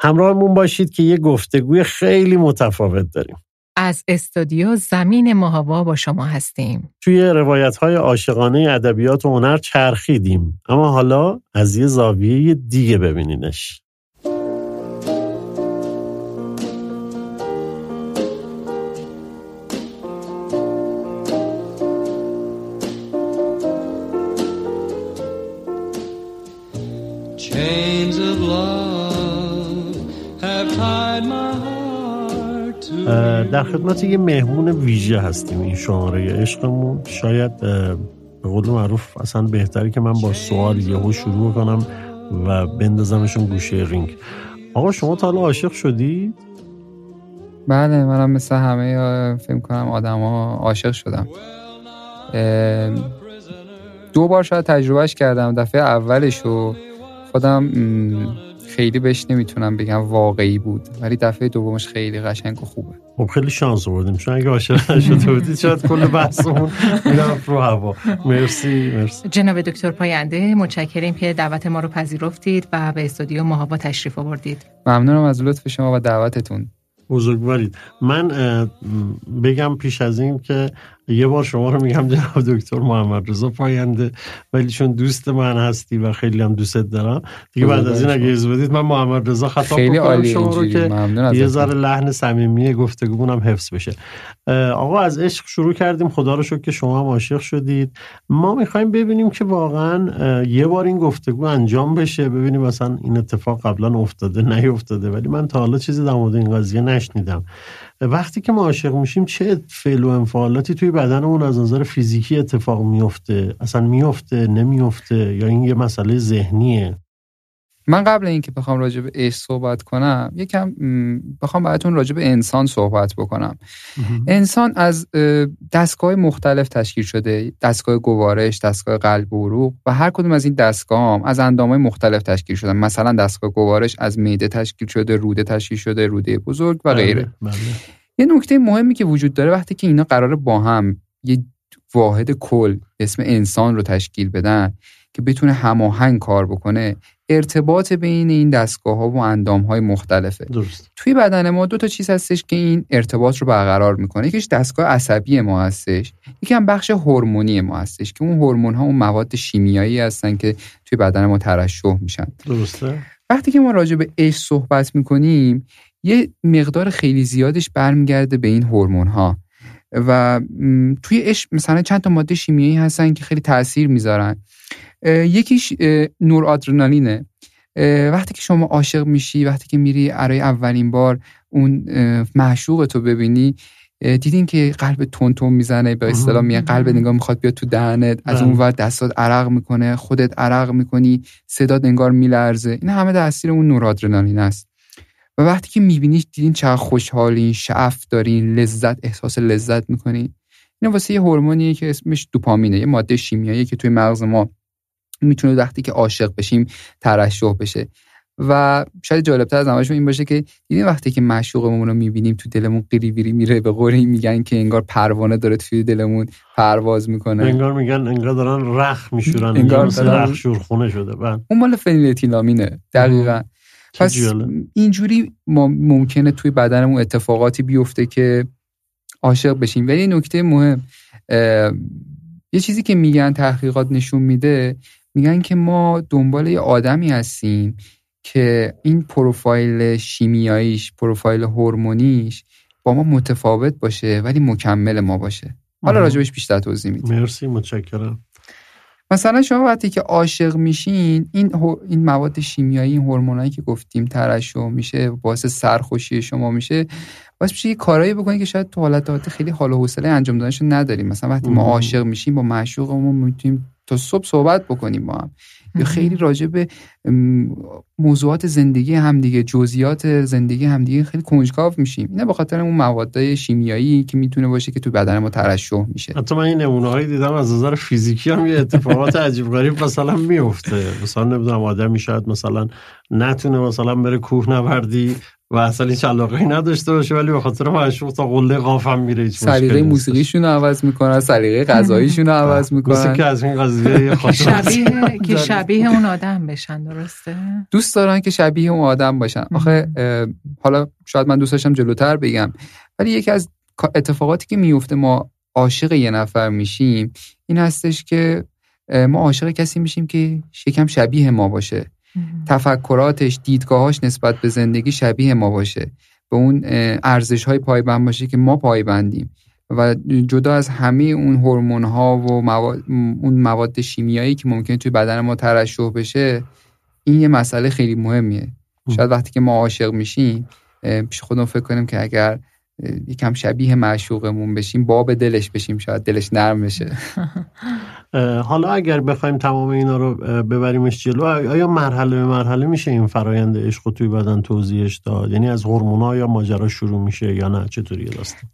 همراهمون باشید که یه گفتگوی خیلی متفاوت داریم از استودیو زمین ماهوا با شما هستیم. توی روایت های عاشقانه ادبیات و هنر چرخیدیم اما حالا از یه زاویه دیگه ببینینش. در خدمت یه مهمون ویژه هستیم این شماره عشقمون. شاید به قول معروف اصلا بهتری که من با سوال یهو شروع کنم و بندازمشون گوشه رینگ. آقا شما تا حالا عاشق شدید؟ بله منم مثل همه فیلم کنم آدما عاشق شدم. دو بار شاید تجربهش کردم. دفعه اولش رو خودم خیلی بهش نمی‌تونم بگم واقعی بود ولی دفعه دومش خیلی قشنگ و خوبه. خب خیلی شانس آوردیم. چون اگه عاشق نشده بودید شاید کل بحثمون می‌رفت رو هوا. مرسی مرسی. جناب دکتر پاینده متشکریم که دعوت ما رو پذیرفتید و به استودیو ماهابا تشریف آوردید. ممنونم از لطف شما و دعوتتون. بزرگوارید. من بگم پیش از این که یه بار شما رو میگم جناب دکتر محمد رضا پاینده ولی چون دوست من هستی و خیلی هم دوستت دارم. دیگه بعد از این اگه بدید من محمد رضا خطاب خیلی بکنم شما رو که یه ذره لحن صمیمی گفتگومون هم حفظ بشه. آقا از عشق شروع کردیم. خدا رو شکر که شما هم عاشق شدید. ما می‌خوایم ببینیم که واقعا یه بار این گفتگو انجام بشه. ببینیم مثلا این اتفاق قبلا افتاده نیفتاده. ولی من تا حالا چیزی در مورد این قضیه نشنیدم. وقتی که ما عاشق میشیم چه فعل و انفعالاتی توی بدنمون از نظر فیزیکی اتفاق میفته؟ اصلا میفته نمیفته؟ یا این یه مسئله ذهنیه؟ من قبل اینکه بخوام راجع به عشق صحبت کنم یکم بخوام براتون راجع به انسان صحبت بکنم. انسان از دستگاه مختلف تشکیل شده دستگاه گوارش دستگاه قلب و عروق و هر کدوم از این دستگاه هم از اندامهای مختلف تشکیل شده مثلا دستگاه گوارش از معده تشکیل شده روده تشکیل شده روده بزرگ و بله، غیره. بله. یه نکته مهمی که وجود داره وقتی که اینا قرار با هم یه واحد کل اسم انسان رو تشکیل بدن که بتونه هماهنگ کار بکنه ارتباط بین این دستگاه ها و اندام های مختلفه. درست. توی بدن ما دو تا چیز هستش که این ارتباط رو برقرار می‌کنه. یکیش دستگاه عصبی ما هستش. یکی هم بخش هورمونی ما هستش که اون هورمون ها اون مواد شیمیایی هستن که توی بدن ما ترشح میشن. درسته. وقتی که ما راجع به عشق صحبت می‌کنیم یه مقدار خیلی زیادش برمیگرده به این هورمون ها و توی عشق مثلا چند تا ماده شیمیایی هستن که خیلی تاثیر می‌ذارن. یکیش نور آدرنالینه. وقتی که شما عاشق میشی وقتی که میری برای اولین بار اون معشوق تو ببینی دیدین که قلب تون تون می‌زنه به اصطلاح میگن قلب نگاه می‌خواد بیاد تو دهنت از بله. اون ور دستات عرق می‌کنه خودت عرق می‌کنی صدات انگار میلرزه. این همه تاثیر اون نورادرنالین است. و وقتی که می‌بینی دیدین چقدر خوشحالین شعف دارین لذت احساس لذت می‌کنین. این واسه یه هورمونیه که اسمش دوپامینه یه ماده شیمیایی که توی مغز ما می‌تونه وقتی که عاشق بشیم ترشح بشه. و شاید جالبتر از همشون این باشه که دیدین وقتی که معشوقمون رو می‌بینیم تو دلمون قیری بیری میره به قوری میگن که انگار پروانه داره توی دلمون پرواز می‌کنه. انگار میگن انگار دارن رخ میشورن انگار رخ شورخونه شده. بند. اون مال فنیلتیلامینه دقیقا. پس اینجوری ما ممکنه توی بدنمون اتفاقاتی بیفته که عاشق بشیم. ولی نکته مهم یه چیزی که میگن تحقیقات نشون میده میگن که ما دنبال یه آدمی هستیم که این پروفایل شیمیاییش پروفایل هورمونیش با ما متفاوت باشه ولی مکمل ما باشه. حالا راجبش بیشتر توضیح میدیم. مرسی متشکرم. مثلا شما وقتی که عاشق میشین این این مواد شیمیایی این هورمونایی که گفتیم ترشح میشه باعث سرخوشی شما میشه باعث میشه یه کارایی بکنید که شاید تو حالت خیلی حال و حوصله انجام دادنشو نداریم مثلا وقتی ما عاشق میشیم با معشوقمون می‌تونیم تا صبح صحبت بکنیم با هم. یا خیلی راجع به موضوعات زندگی همدیگه جزئیات زندگی همدیگه خیلی کنجکاو میشیم. اینا به خاطر اون مواد شیمیایی که می‌تونه باشه که تو بدن ما ترشح میشه. حتی من این نمونه هایی دیدم از نظر فیزیکی هم یه اتفاقات عجیب غریب مثلا میفته. مثلا نمی‌دونم آدمی شاید مثلا نتونه مثلا بره کوه نوردی و اصلا هیچ علاقه نداشته باشه ولی به خاطر معشوق تا قله قافم میره سلیقه موسیقیشون رو عوض می‌کنن سلیقه غذاییشون رو عوض می‌کنن. که از این قضیه شبیه که شبیه اون آدم بشن درسته؟ دوست دارن که شبیه اون آدم باشن. آخه حالا شاید من دوست داشتم جلوتر بگم ولی یکی از اتفاقاتی که میفته ما عاشق یه نفر میشیم این هستش که ما عاشق کسی میشیم که شکم شبیه ما باشه. تفکراتش دیدگاهاش نسبت به زندگی شبیه ما باشه. به اون ارزش های پایبند باشه که ما پایبندیم. و جدا از همه اون هورمون ها و مواد، اون مواد شیمیایی که ممکنه توی بدن ما ترشح بشه این یه مسئله خیلی مهمیه. شاید وقتی که ما عاشق میشیم پیش خودمون فکر کنیم که اگر یکم شبیه معشوقمون بشیم باب دلش بشیم شاید دلش نرم بشه. حالا اگر بخوایم تمام اینا رو ببریمش جلو آیا مرحله به مرحله میشه این فرایند عشق توی بدن توضیحش داد؟ یعنی از هورمونا یا ماجرا شروع میشه یا نه؟ چطوری داستان؟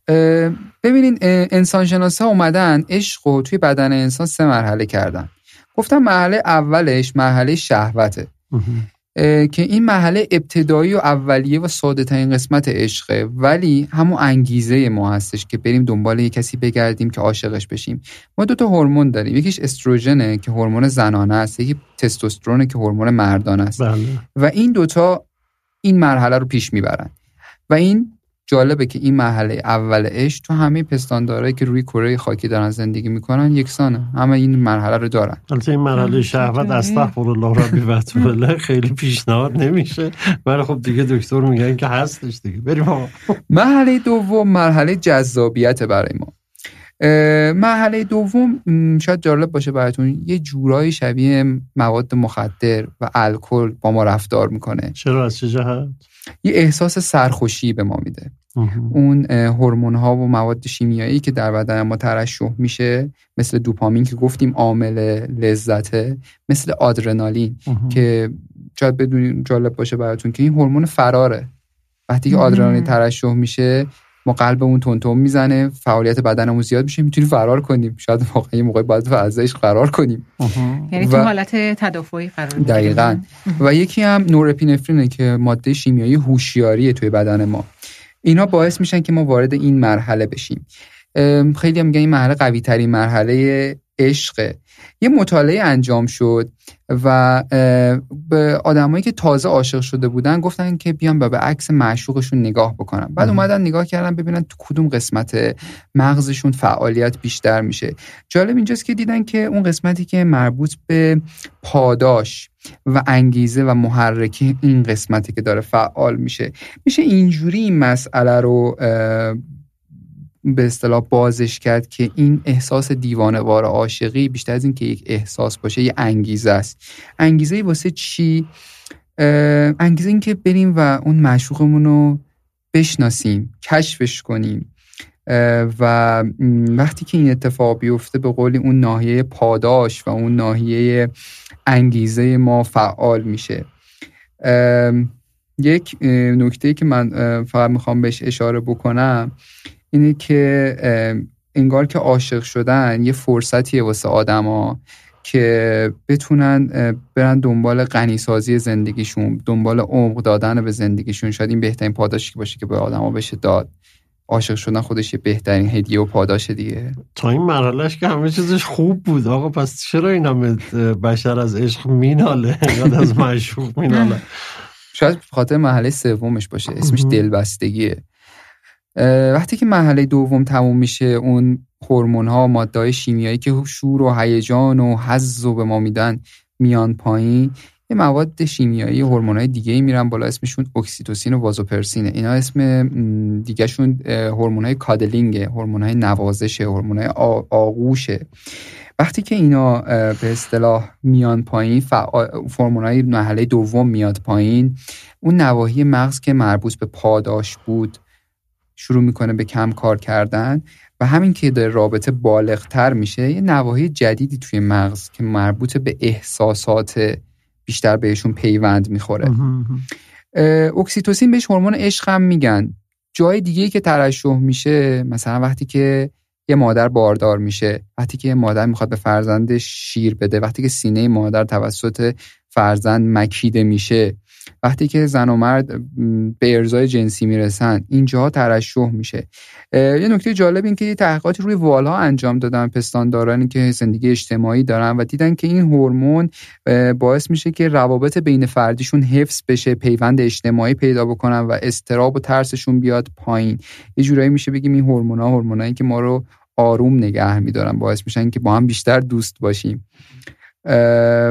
ببینین انسان شناسا اومدن عشق رو توی بدن انسان سه مرحله کردن. گفتم مرحله اولش مرحله شهوته. که این محله ابتدایی و اولیه و ساده ترین قسمت عشقه. ولی همون انگیزه ما هستش که بریم دنبال یه کسی بگردیم که عاشقش بشیم. ما دو تا هورمون داریم. یکیش استروژنه که هورمون زنانه است یکی تستوسترونه که هورمون مردانه است. بله. و این دوتا این مرحله رو پیش می‌برن. و این جالبه که این مرحله اول عشق تو همه پستاندارایی که روی کره خاکی دارن زندگی می‌کنن یکسانه. همه این مرحله رو دارن. البته این مرحله شهوت استغفر الله ربی و خیلی پیشنهاد نمیشه. ولی خب دیگه دکتر میگن که هستش دیگه. بریم مرحله دوم مرحله جذابیت برای ما. مرحله دوم شاید جالب باشه براتون یه جورایی شبیه مواد مخدر و الکل با ما رفتار می‌کنه. چرا؟ از چه جهت؟ یه احساس سرخوشی به ما میده. اون هورمون ها و مواد شیمیایی که در بدن ما ترشح میشه مثل دوپامین که گفتیم عامل لذته مثل آدرنالین که شاید بدون جالب باشه براتون که این هورمون فراره. وقتی که آدرنالین ترشح میشه ما قلبمون تون می‌زنه فعالیت بدنمون زیاد میشه می‌تونیم فرار کنیم. شاید واقعا یه موقع باید ازش فرار کنیم. یعنی تو حالت تدافعی قرار دقیقا. و یکی هم نورپینفرینه که ماده شیمیایی هوشیاری توی بدن ما. اینا باعث میشن که ما وارد این مرحله بشیم. خیلی هم میگن این مرحله قوی ترین مرحله عشقه یه مطالعه انجام شد و به آدمایی که تازه عاشق شده بودن گفتن که بیان به عکس معشوقشون نگاه بکنن. بعد اومدن نگاه کردن ببینن تو کدوم قسمت مغزشون فعالیت بیشتر میشه. جالب اینجاست که دیدن که اون قسمتی که مربوط به پاداش و انگیزه و محرکی این قسمتی که داره فعال میشه. میشه اینجوری این مسئله رو به اصطلاح بازش کرد که این احساس دیوانوار عاشقی بیشتر از این که یک احساس باشه یه انگیزه است. انگیزه واسه چی؟ انگیزه این که بریم و اون معشوقمون رو بشناسیم کشفش کنیم. و وقتی که این اتفاق بیفته به قولی اون ناحیه پاداش و اون ناحیه انگیزه ما فعال میشه. یک نکته که من فقط می‌خوام بهش اشاره بکنم اینه که انگار که عاشق شدن یه فرصتیه واسه آدما که بتونن برن دنبال غنیسازی زندگیشون دنبال عمق دادن به زندگیشون. شاید این بهترین پاداشی باشه که به آدما بشه داد. عاشق شدن خودش یه بهترین هدیه و پاداش دیگه. تا این مرحلهش که همه چیزش خوب بود. آقا پس چرا این همه بشر از عشق میناله؟ از معشوق میناله. شاید خاطر مرحله سومش باشه. اسمش دلبستگیه. وقتی که مرحله دوم تموم میشه اون هورمون ها ماده شیمیایی که شور و هیجان و حظ رو به ما میدن میان پایین یه مواد شیمیایی هورمون های دیگه میرن بالا اسمشون اکسیتوسین و وازوپرسینه. اینا اسم دیگهشون هورمون های cuddling هورمون های نوازش هورمون های آغوشه. وقتی که اینا به اصطلاح میان پایین هورمون های مرحله دوم میاد پایین اون نواحی مغز که مربوط به پاداش بود شروع می‌کنه به کم کار کردن و همین که در رابطه بالغتر میشه یه نواحی جدیدی توی مغز که مربوط به احساسات بیشتر بهشون پیوند می‌خوره. اکسیتوسین بهش هورمون عشق هم میگن. جای دیگه که ترشح میشه مثلا وقتی که یه مادر باردار میشه وقتی که یه مادر می‌خواد به فرزندش شیر بده وقتی که سینه مادر توسط فرزند مکیده میشه وقتی که زن و مرد به ارزای جنسی می‌رسن اینجاها ترشح میشه. یه نکته جالب این که تحقیقاتی روی والها انجام دادن پستاندارانی که زندگی اجتماعی دارن و دیدن که این هورمون باعث میشه که روابط بین فردیشون حفظ بشه پیوند اجتماعی پیدا بکنن و استراب و ترسشون بیاد پایین. یه جورایی میشه بگیم این هورمونا هورمونایی که ما رو آروم نگه میدارن باعث میشن که با هم بیشتر دوست باشیم.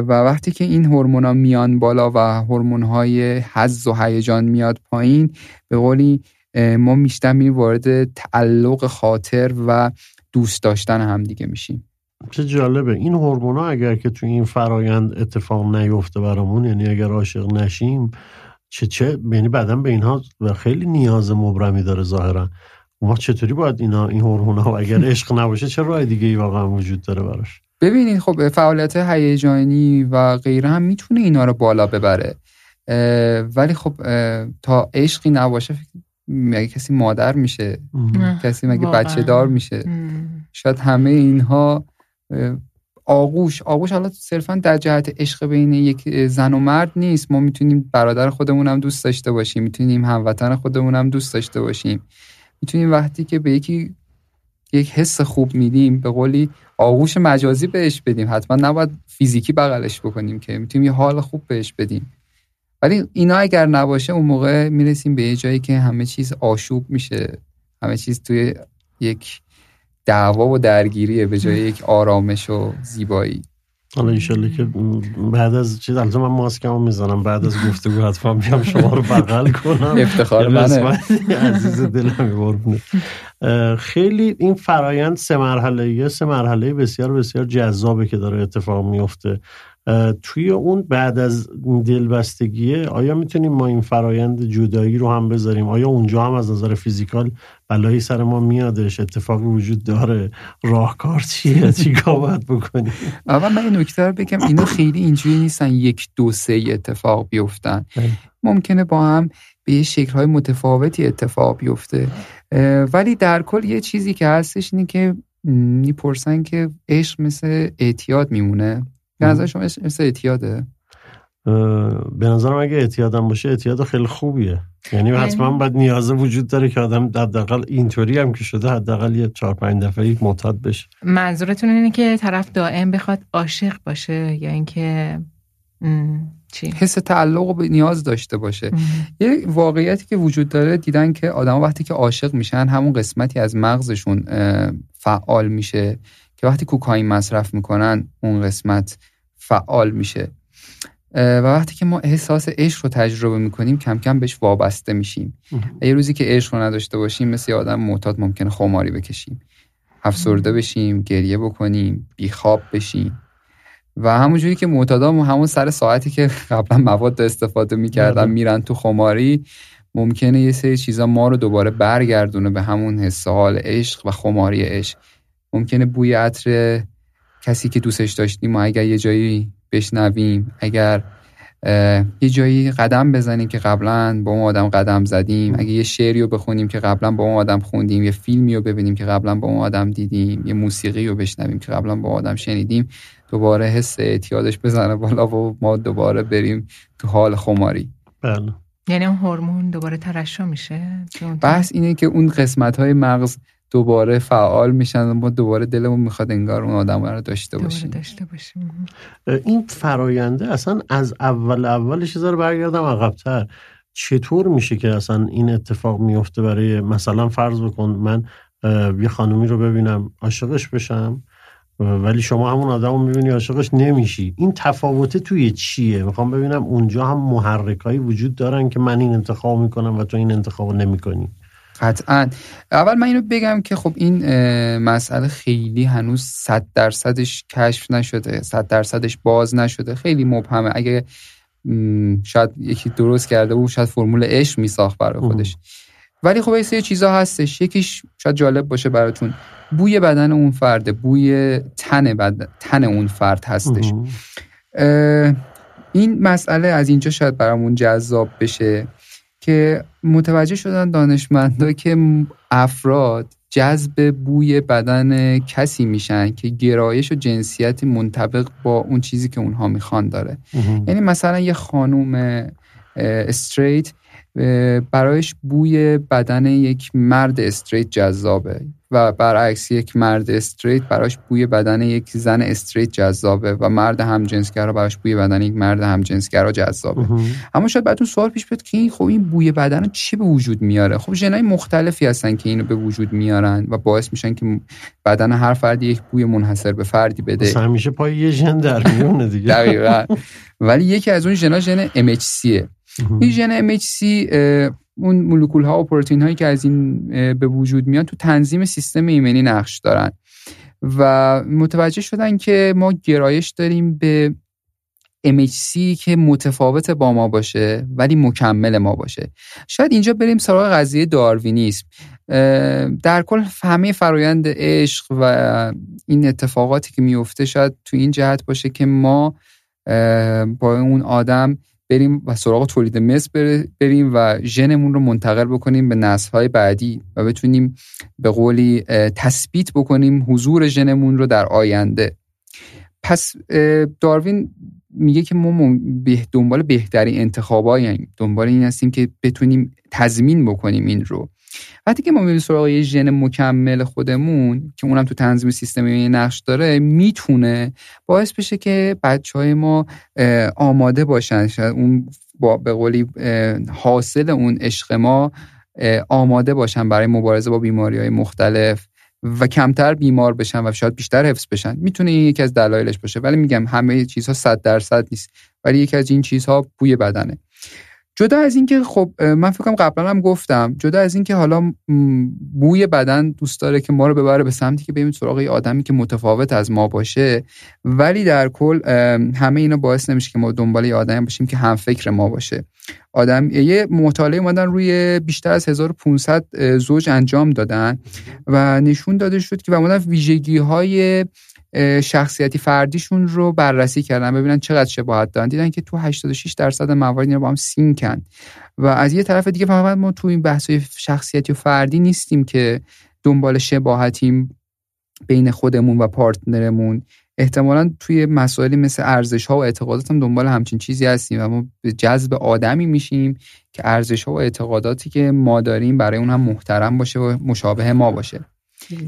و وقتی که این هورمونا میان بالا و هورمون های حز و هیجان میاد پایین به قولی ما بیشتر میریم وارد تعلق خاطر و دوست داشتن همدیگه میشیم. چه جالبه. این هورمونا اگر که تو این فرایند اتفاق نیفته برامون یعنی اگر عاشق نشیم چه چه یعنی بعدا به اینها خیلی نیاز مبرمی داره ظاهرا. ما چطوری باید اینا این هورمونا اگر عشق نباشه چه راه دیگه ای واقعا وجود داره براش؟ ببینید خب فعالیت هیجانی و غیره هم می‌تونه اینا رو بالا ببره. ولی خب تا عشقی نباشه مگه کسی مادر میشه؟ کسی مگه بچه دار میشه؟ شاید همه اینها آغوش. آغوش حالا صرفا در جهت عشق بین یک زن و مرد نیست. ما می‌تونیم برادر خودمون هم دوست داشته باشیم. می‌تونیم هموطن خودمون هم دوست داشته باشیم. می‌تونیم وقتی که به یکی یک حس خوب میدیم به قولی آغوش مجازی بهش بدیم. حتما نباید فیزیکی بغلش بکنیم که می‌تونیم یه حال خوب بهش بدیم. ولی اینا اگر نباشه اون موقع می‌رسیم به یه جایی که همه چیز آشوب میشه. همه چیز توی یک دعوا و درگیریه به جای یک آرامش و زیبایی. حالا ایشالله که بعد از چیز البته من ماسکمو می‌زنم. بعد از گفتگو حتما میام شما رو بغل کنم. افتخار منه. عزیز دلم خیلی این فرایند سه مرحله سه مرحله بسیار بسیار جذابه که داره اتفاق میفته. توی اون بعد از دلبستگیه آیا می‌تونیم ما این فرایند جدایی رو هم بذاریم؟ آیا اونجا هم از نظر فیزیکال بلایی سر ما میادش؟ اتفاقی وجود داره. راهکار چیه؟ چی باید بکنیم؟ اول من این نکته رو بگم. اینا خیلی اینجوری نیستن یک دو سه اتفاق بیفتن. بله. ممکنه با هم به یه شکلهای متفاوتی اتفاق بیفته. ولی در کل یه چیزی که هستش اینه که می‌پرسن که عشق مثل اعتیاد میمونه. به نظر شما مثل اعتیاده؟ به نظرم اگه اعتیادم باشه اعتیاد خیلی خوبیه. یعنی, یعنی حتما باید نیازه وجود داره که آدم حداقل اینطوری هم که شده حداقل یه چهار پنج دفعه معتاد بشه. منظورتون اینه که طرف دائم بخواد عاشق باشه یا اینکه چی؟ حس تعلق و نیاز داشته باشه. یه واقعیتی که وجود داره دیدن که آدم وقتی که عاشق میشن همون قسمتی از مغزشون فعال میشه. که وقتی کوکائین مصرف می‌کنن اون قسمت فعال میشه. و وقتی که ما احساس عشق رو تجربه می‌کنیم کم کم بهش وابسته میشیم. یه روزی که عشق رو نداشته باشیم مثل آدم معتاد ممکنه خماری بکشیم. افسرده بشیم گریه بکنیم بیخواب بشیم. و همونجوری که معتادا همون سر ساعتی که قبلا مواد استفاده می‌کردن بله. میرن تو خماری ممکنه یه سری چیزا ما رو دوباره برگردونه به همون حس حال عشق و خماری عشق. ممکنه بوی عطر کسی که دوستش داشتیم ما اگر یه جایی بشنویم اگر یه جایی قدم بزنیم که قبلا با اون آدم قدم زدیم اگه یه شعری رو بخونیم که قبلا با اون آدم خوندیم یه فیلمی رو ببینیم که قبلا با اون آدم دیدیم یه موسیقی رو بشنویم که قبلا با آدم شنیدیم دوباره حس اعتیادش بزنه بالا و ما دوباره بریم تو حال خماری. بله. یعنی اون هورمون دوباره ترشح میشه؟ بحث اینه که اون قسمت های مغز دوباره فعال میشن ما دوباره دلمون می‌خواد انگار اون آدم رو داشته باشیم. داشته باشیم. این فراینده اصلا از اول اولش رو برگردم عقبتر. چطور میشه که اصلا این اتفاق میفته برای مثلا فرض بکن من یه خانومی رو ببینم عاشقش بشم ولی شما همون آدم رو می‌بینی عاشقش نمیشی. این تفاوته توی چیه؟ می‌خوام ببینم اونجا هم محرکایی وجود دارن که من این انتخاب می‌کنم و تو این انتخاب نمی‌کنی. قطعا. اول من اینو بگم که خب این مسئله خیلی هنوز صد درصدش کشف نشده صد درصدش باز نشده. خیلی مبهمه. اگه شاید یکی درست کرده بود شاید فرمول عشق میساخت برای خودش. ولی خب یه چیزا هستش. یکیش شاید جالب باشه براتون. بوی بدن اون فرده بوی تن, بد... تن اون فرد هستش. این مسئله از اینجا شاید برامون جذاب بشه. که متوجه شدن دانشمندا که افراد جذب بوی بدن کسی میشن که گرایش و جنسیت منطبق با اون چیزی که اونها می‌خوان داره. یعنی مثلا یه خانوم استریت برایش بوی بدن یک مرد استریت جذابه و برعکس یک مرد استریت براش بوی بدن یک زن استریت جذابه و مرد همجنسگرا براش بوی بدن یک مرد همجنسگرا جذابه. اما شاید بعدتون سوال پیش بیاد که این خب این بوی بدن چی به وجود میاره؟ خب ژنای مختلفی هستن که اینو به وجود میارن و باعث میشن که بدن هر فردی یک بوی منحصر به فردی بده. همیشه پای یه ژن در میونه دیگه. دقیقاً. ولی یکی از اون ژنا ژن MHC این ژن MHC اون مولکول ها و پروتئین هایی که از این به وجود میان تو تنظیم سیستم ایمنی نقش دارن و متوجه شدن که ما گرایش داریم به MHC که متفاوت با ما باشه ولی مکمل ما باشه. شاید اینجا بریم سراغ قضیه داروینیسم. در کل همه فرایند عشق و این اتفاقاتی که میفته شاید تو این جهت باشه که ما با اون آدم بریم و سراغ تولید مثل بریم و ژنمون رو منتقل بکنیم به نسل‌های بعدی و بتونیم به قولی تثبیت بکنیم حضور ژنمون رو در آینده. پس داروین میگه که ما دنبال بهترین انتخابایی دنبال این هستیم که بتونیم تضمین بکنیم این رو. وقتی که ما میریم سراغ یه ژن مکمل خودمون که اونم تو تنظیم سیستم نقش داره می‌تونه باعث بشه که بچه های ما آماده باشن اون با به قولی حاصل اون عشق ما آماده باشن برای مبارزه با بیماری های مختلف و کمتر بیمار بشن و شاید بیشتر حفظ بشن. می‌تونه این یکی از دلایلش باشه ولی میگم همه چیزها صد درصد نیست. ولی یکی از این چیزها بوی بدنه. جدا از اینکه خب من فکرم قبلا هم گفتم جدا از اینکه حالا بوی بدن دوست داره که ما رو ببره به سمتی که بریم سراغ آدمی که متفاوت از ما باشه ولی در کل همه اینا باعث نمیشه که ما دنبال یه آدمی باشیم که هم فکر ما باشه. آدم یه مطالعه مادن روی بیشتر از 1500 زوج انجام دادن و نشون داده شد که و ویژگی های شخصیتی فردیشون رو بررسی کردن ببینن چقدر شباهت دارن. دیدن که تو 86 درصد موارد اینا با هم سینکن. و از یه طرف دیگه فقط ما تو این بحث شخصیتی و فردی نیستیم که دنبال شباهتیم بین خودمون و پارتنرمون. احتمالا توی مسائلی مثل ارزش ها و اعتقادات هم دنبال همچین چیزی هستیم و ما به جذب آدمی میشیم که ارزش ها و اعتقاداتی که ما داریم برای اون هم محترم باشه و مشابه ما باشه.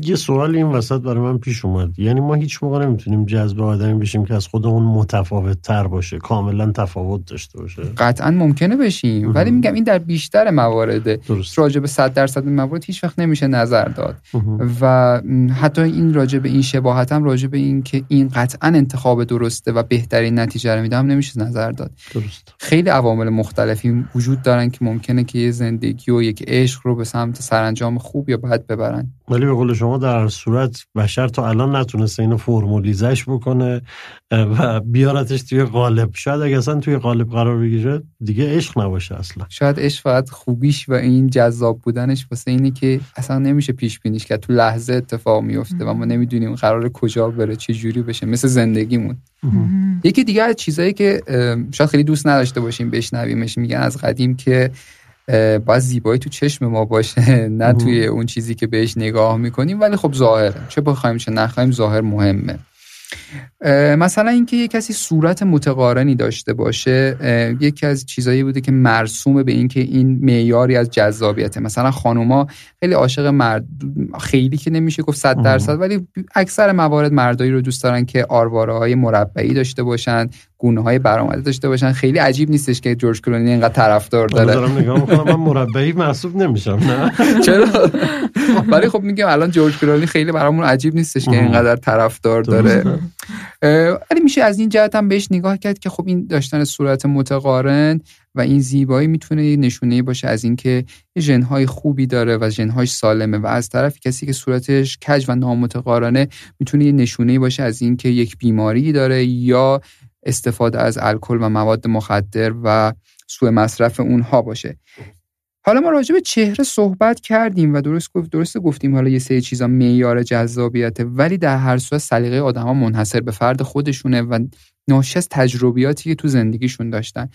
یه سوال این وسط برای من پیش اومد. یعنی ما هیچ موقع نمی‌تونیم جذب آدمی بشیم که از خودمون متفاوت تر باشه کاملا تفاوت داشته باشه. قطعا ممکنه بشیم ولی میگم این در بیشتر موارده. راجع به 100 درصد موارد هیچ وقت نمیشه نظر داد. و حتی این راجع به این شباهت هم راجع به این که این قطعا انتخاب درسته و بهترین نتیجه رو میدم نمیشه نظر داد. درست. خیلی عوامل مختلفی وجود دارن که ممکنه که یه زندگی و یک عشق رو به سمت سرانجام خوب یا بد ببرن. ولی به قول شما در صورت بشر تا الان نتونسته اینو فرمولیزش بکنه و بیارتش توی قالب شاید اگه اصلا توی قالب قرار بگیره دیگه عشق نباشه اصلا. شاید عشق فقط خوبیش و این جذاب بودنش واسه اینه که اصلا نمیشه پیش بینیش که تو لحظه اتفاق میفته و ما نمی‌دونیم قرار کجا بره چه جوری بشه. مثل زندگیمون. یکی دیگه از چیزایی که شاید خیلی دوست نداشته باشیم بشنویمش میگن از قدیم که باید زیبایی تو چشم ما باشه نه توی اون چیزی که بهش نگاه می‌کنیم ولی خب ظاهره. چه بخوایم چه نخوایم ظاهر مهمه. مثلا اینکه یه کسی صورت متقارنی داشته باشه یکی از چیزایی بوده که مرسومه به اینکه این معیاری از جذابیته مثلا خانوما خیلی عاشق مرد خیلی که نمیشه گفت 100 درصد ولی اکثر موارد مردایی رو دوست دارن که آرواره های مربعی داشته باشن گونه های برآمده داشته باشن. خیلی عجیب نیستش که جورج کلونی اینقدر طرفدار داره. دارم نگاه می‌کنم من مربعی محسوب نمیشم نه؟ چرا؟ ولی خب میگم الان جورج کلونی خیلی برامون عجیب نیستش که اینقدر طرفدار داره. ولی میشه از این جهت هم بهش نگاه کرد که خب این داشتن صورت متقارن و این زیبایی می‌تونه نشونه باشه از اینکه ژنهای خوبی داره و ژنهاش سالمه و از طرف کسی که صورتش کج و نامتقارنه می‌تونه یه نشونه باشه از اینکه یک بیماری داره یا استفاده از الکل و مواد مخدر و سوء مصرف اونها باشه. حالا ما راجع به چهره صحبت کردیم و درست گفت درست گفتیم. حالا یه سری چیزا معیار جذابیته ولی در هر صورت سلیقه آدما منحصر به فرد خودشونه و ناشی تجربیاتی که تو زندگیشون داشتن.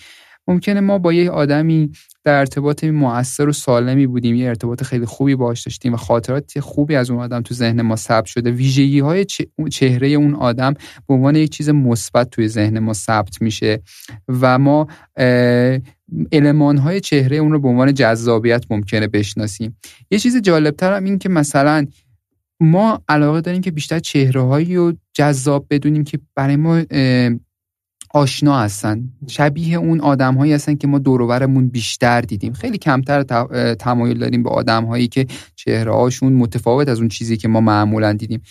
ممکنه ما با یه آدمی در ارتباط موثر و سالمی بودیم یه ارتباط خیلی خوبی باش داشتیم و خاطرات خوبی از اون آدم تو ذهن ما ثبت شده. ویژگی های چهره اون آدم به عنوان یک چیز مثبت توی ذهن ما ثبت میشه و ما علمان های چهره اون رو به عنوان جذابیت ممکنه بشناسیم. یه چیز جالبتر هم این که مثلا ما علاقه داریم که بیشتر چهره هایی رو جذاب بدونیم که برای ما آشنا هستن. شبیه اون آدم هایی هستن که ما دوروبرمون بیشتر دیدیم. خیلی کمتر تمایل داریم به آدم هایی که چهره هاشون متفاوت از اون چیزی که ما معمولا دیدیم.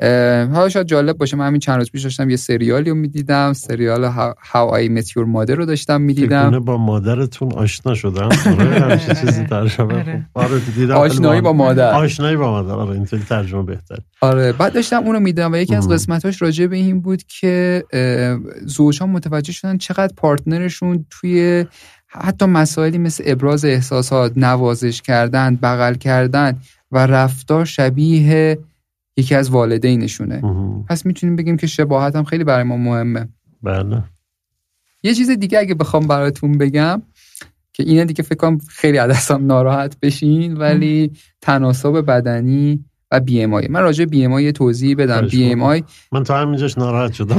حالا شاید جالب باشه من همین چند روز پیش داشتم یه سریالی رو می‌دیدم سریال How I Met Your Mother رو داشتم می‌دیدم. با مادرتون آشنا شدم. آره. چیزی در آره. آره، آشنایی با مادر. آشنایی با مادر آره اینطوری ترجمه بهتر آره بعد داشتم اونو می‌دیدم و یکی از قسمتاش راجع به این بود که زوجها متوجه شدن چقدر پارتنرشون توی حتی مسائلی مثل ابراز احساسات نوازش کردن بغل کردن و رفتار شبیه یکی از والدینشونه. پس می‌تونیم بگیم که شباهت هم خیلی برای ما مهمه. بله. یه چیز دیگه اگه بخوام براتون بگم که اینه دیگه فکر کنم خیلی عدسم ناراحت بشین ولی تناسب بدنی و بی ام آی من راجع بی ام آی توضیح بدم. بی ام آی من تا همینجاش ناراحت شدم.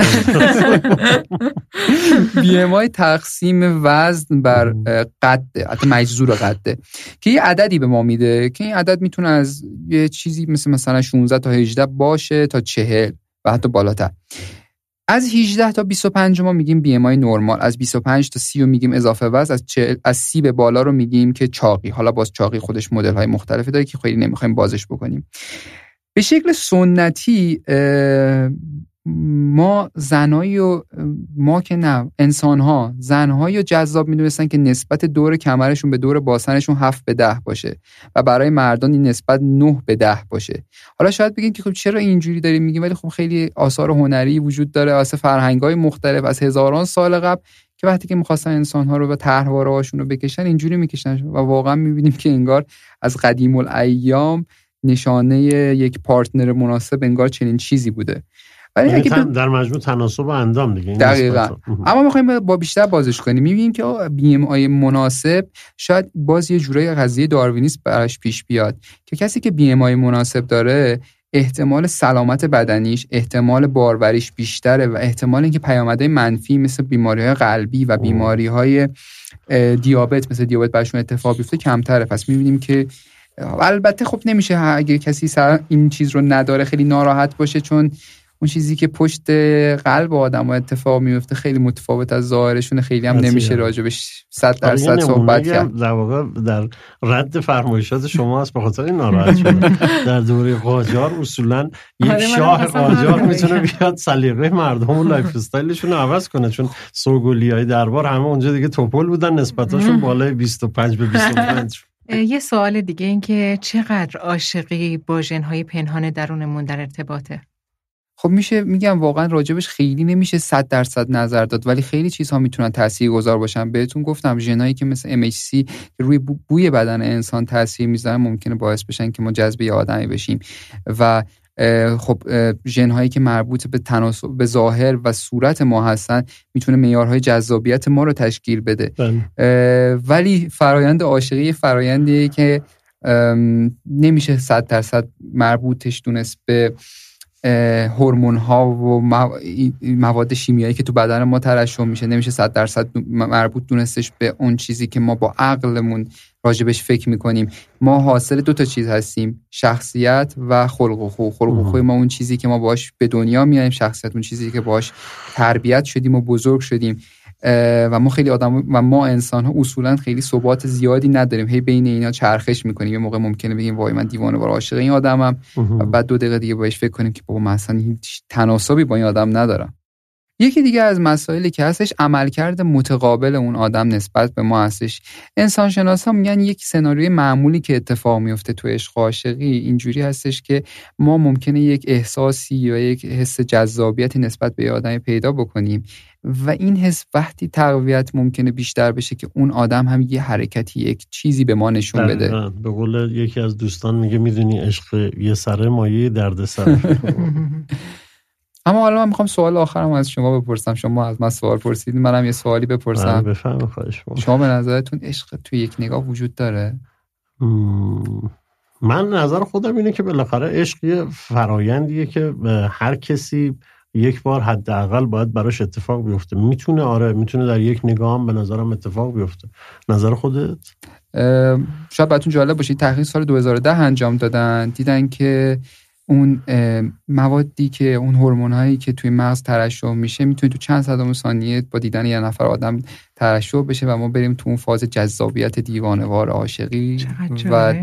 BMI تقسیم وزن بر قده. حتی مجذور قده. که یه عددی به ما میده که این عدد می‌تونه از یه چیزی مثل مثلا 16 تا 18 باشه تا 40 و حتی بالاتر. از 18 تا 25 ما میگیم BMI نرمال از 25 تا 30 رو میگیم اضافه وزن. از از 30 به بالا رو میگیم که چاقی. حالا باز چاقی خودش مدل های مختلفی داره که خیلی نمی‌خوایم بازش بکنیم. به شکل سنتی ما زنایی و ما که نه انسان ها زنهایی رو جذاب می‌دونستن که نسبت دور کمرشون به دور باسنشون هفت به ده باشه و برای مردان این نسبت نه به ده باشه. حالا شاید بگین که خب چرا اینجوری داریم میگیم ولی خب خیلی آثار هنری وجود داره واسه فرهنگ های مختلف از هزاران سال قبل که وقتی که می‌خواستن انسان ها رو به طرحواره هاشون رو بکشن اینجوری می‌کشن و واقعا می‌بینیم که انگار از قدیم الایام نشانه یک partner مناسب انگار چنین چیزی بوده. ولی یعنی اگه در مجموع تناسب و اندام دیگه دقیقا. اما می‌خوایم با بیشتر بازش کنیم. می‌بینیم که BMI مناسب شاید باز یه جورای قضیه داروینیست براش پیش بیاد که کسی که BMI مناسب داره احتمال سلامت بدنیش احتمال باروریش بیشتره و احتمال اینکه پیامدهای منفی مثل بیماری های قلبی و بیماری های دیابت مثل دیابت برشون اتفاق بیفته کمتره. پس می‌بینیم که البته خب نمیشه اگه کسی سر این چیز رو نداره خیلی ناراحت باشه چون اون چیزی که پشت قلب آدم اتفاق میفته خیلی متفاوت از ظاهرشون خیلی هم نمیشه راجبش صد درصد صحبت کرد. در واقع در رد فرمایشات شما هست به خاطر این ناراحت شده در دوره قاجار اصولا یک آره، شاه قاجار می‌تونه بیاد سلیقه مردم و lifestyle شون رو عوض کنه چون سوگلی های دربار همه اونجا دیگه تپل بودن نسبتاشون بالای 25 به 25 یه سوال دیگه این که چقدر عاشقی با ژنهای پنهان درونمون در ارتباطه؟ خب میشه میگم واقعا راجبش خیلی نمیشه صد درصد نظر داد ولی خیلی چیزها می‌تونن تاثیر گذار باشن. بهتون گفتم ژنایی که مثل MHC که روی بوی بدن انسان تاثیر می‌ذارن ممکنه باعث بشن که ما جذب آدمی بشیم. و خب ژن هایی که مربوط به تناسب به ظاهر و صورت ما هستن می‌تونه معیارهای جذابیت ما رو تشکیل بده. بله. ولی فرایند عاشقی فرایندی که نمیشه صد درصد مربوطش دونست به هورمون ها و مواد شیمیایی که تو بدن ما ترشح میشه. نمیشه صد درصد مربوط دونستش به اون چیزی که ما با عقلمون راجبش فکر می‌کنیم. ما حاصل دو تا چیز هستیم شخصیت و خلق و خو. خلق و خوی ما اون چیزی که ما باش به دنیا میایم شخصیت اون چیزی که باش تربیت شدیم و بزرگ شدیم. و ما خیلی آدم و ما انسان ها اصولا خیلی ثبات زیادی نداریم. هی بین اینا چرخش می‌کنیم. یه موقع ممکنه بگیم وای من دیوانه بار عاشق این آدمم. و بعد دو دقیقه دیگه باش فکر کنیم که بابا من اصلا هیچ تناسبی با این آدم ندارم. یکی دیگه از مسائلی که هستش عملکرد متقابل اون آدم نسبت به ما هستش. انسان ها میگن یک سناریوی معمولی که اتفاق میفته تو عشق عاشقی اینجوری هستش که ما ممکنه یک احساسی یا یک حس جذابیتی نسبت به آدمی پیدا بکنیم و این حس وقتی تقویت ممکنه بیشتر بشه که اون آدم هم یه حرکتی یک چیزی به ما نشون بده. به قول یکی از دوستان میگه می‌دونی عشق یه سره مایه درد سر اما حالا من می‌خوام سوال آخرم از شما بپرسم. شما از من سوال پرسید منم یه سوالی بپرسم. شما به نظرتون عشق توی یک نگاه وجود داره؟ من نظر خودم اینه که بالاخره عشق یه فرایندیه که هر کسی یک بار حداقل باید براش اتفاق بیفته. می‌تونه آره می‌تونه در یک نگاه هم به نظرم اتفاق بیفته. نظر خودت؟ شاید براتون جالب باشه تحقیق سال 2010 انجام دادن. دیدن که اون موادی که اون هورمون هایی که توی مغز ترشح میشه می‌تونه تو چند صدم ثانیه با دیدن یه نفر آدم ترشح بشه و ما بریم تو اون فاز جذابیت دیوانوار عاشقی و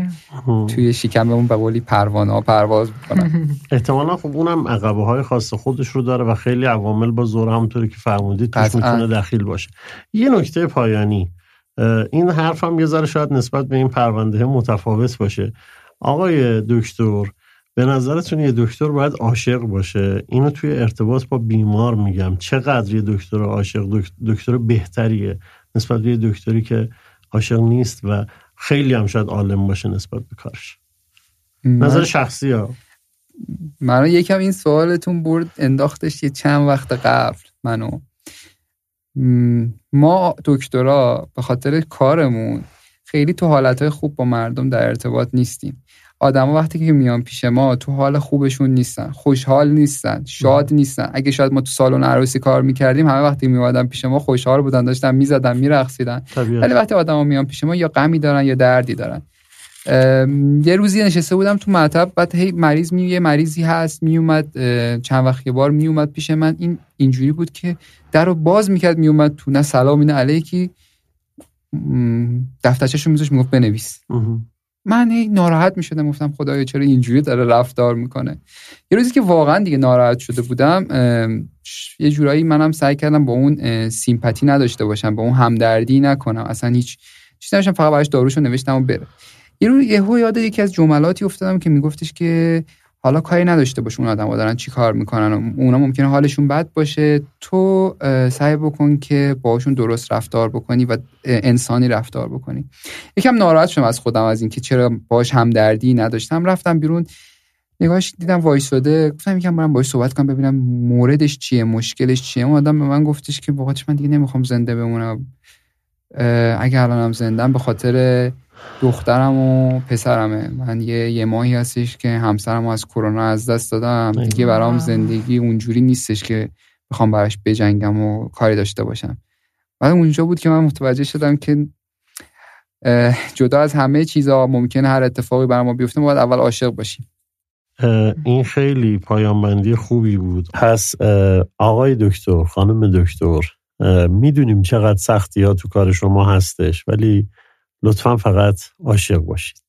توی شکممون به قولی پروانه ها پرواز بکنن احتمالا خب اونم عقبه های خاص خودش رو داره و خیلی عوامل با زور همونطوری که فرمودید توش می‌تونه دخیل باشه. یه نکته پایانی این حرف هم یه ذره شاید نسبت به این پرونده متفاوت باشه. آقای دکتر به نظرتون یه دکتر باید عاشق باشه؟ اینو توی ارتباط با بیمار میگم. چقدر یه دکتر عاشق دکتر بهتریه نسبت به یه دکتری که عاشق نیست و خیلی هم شاید عالم باشه نسبت به کارش. نظر شخصی ها. من یکم این سوالتون برد انداختش یه چند وقت قبل منو. ما دکترا به خاطر کارمون خیلی تو حالتهای خوب با مردم در ارتباط نیستیم. آدما وقتی که میان پیش ما تو حال خوبشون نیستن خوشحال نیستن شاد نیستن. اگه شاید ما تو سالن عروسی کار می‌کردیم همه وقتی میومدن پیش ما خوشحال بودن داشتن می‌زدن میرقصیدن. ولی وقتی آدما میان پیش ما یا غمی دارن یا دردی دارن. یه روزی نشسته بودم تو مطب بعد هی مریض می یه مریضی هست میومد چند وقت یه بار میومد پیش من. این اینجوری بود که در رو باز می‌کرد میومد تو نه سلام نه علیکی. دفترچه‌شو میذاش می‌گفت بنویس. من ناراحت می‌شدم گفتم خدایا چرا اینجوری داره رفتار می‌کنه. یه روزی که واقعا دیگه ناراحت شده بودم یه جورایی منم سعی کردم با اون سیمپاتی نداشته باشم با اون همدردی نکنم اصلا هیچ چیزی نمیشم فقط براش داروشو نوشتم و بره. یه روز یهو یاد یکی از جملاتی افتادم که میگفتش که حالا کاری نداشته باشه اون آدم دارن چی کار می‌کنن و اونا ممکنه حالشون بد باشه. تو سعی بکن که باشون درست رفتار بکنی و انسانی رفتار بکنی. یکم ناراحت شدم از خودم از اینکه چرا باش همدردی نداشتم. رفتم بیرون نگاهش دیدم وایساده. گفتم یکم برم باش صحبت کنم ببینم موردش چیه مشکلش چیه. اون آدم به من گفتش که واقعا من دیگه نمی‌خوام زنده بمونم. اگه الانم زندم به خاطر دخترم و پسرمه. من یه یه ماهی هستش که همسرم از کرونا از دست دادم. دیگه برام زندگی اونجوری نیستش که بخوام براش بجنگم و کاری داشته باشم. بعد اونجا بود که من متوجه شدم که جدا از همه چیزا ممکنه هر اتفاقی برای ما بیفته ما باید اول عاشق باشیم. این خیلی پایانبندی خوبی بود. پس آقای دکتر خانم دکتر می‌دونیم چقدر سختی ها تو کار شما هستش ولی لطفا فقط عاشق باشید.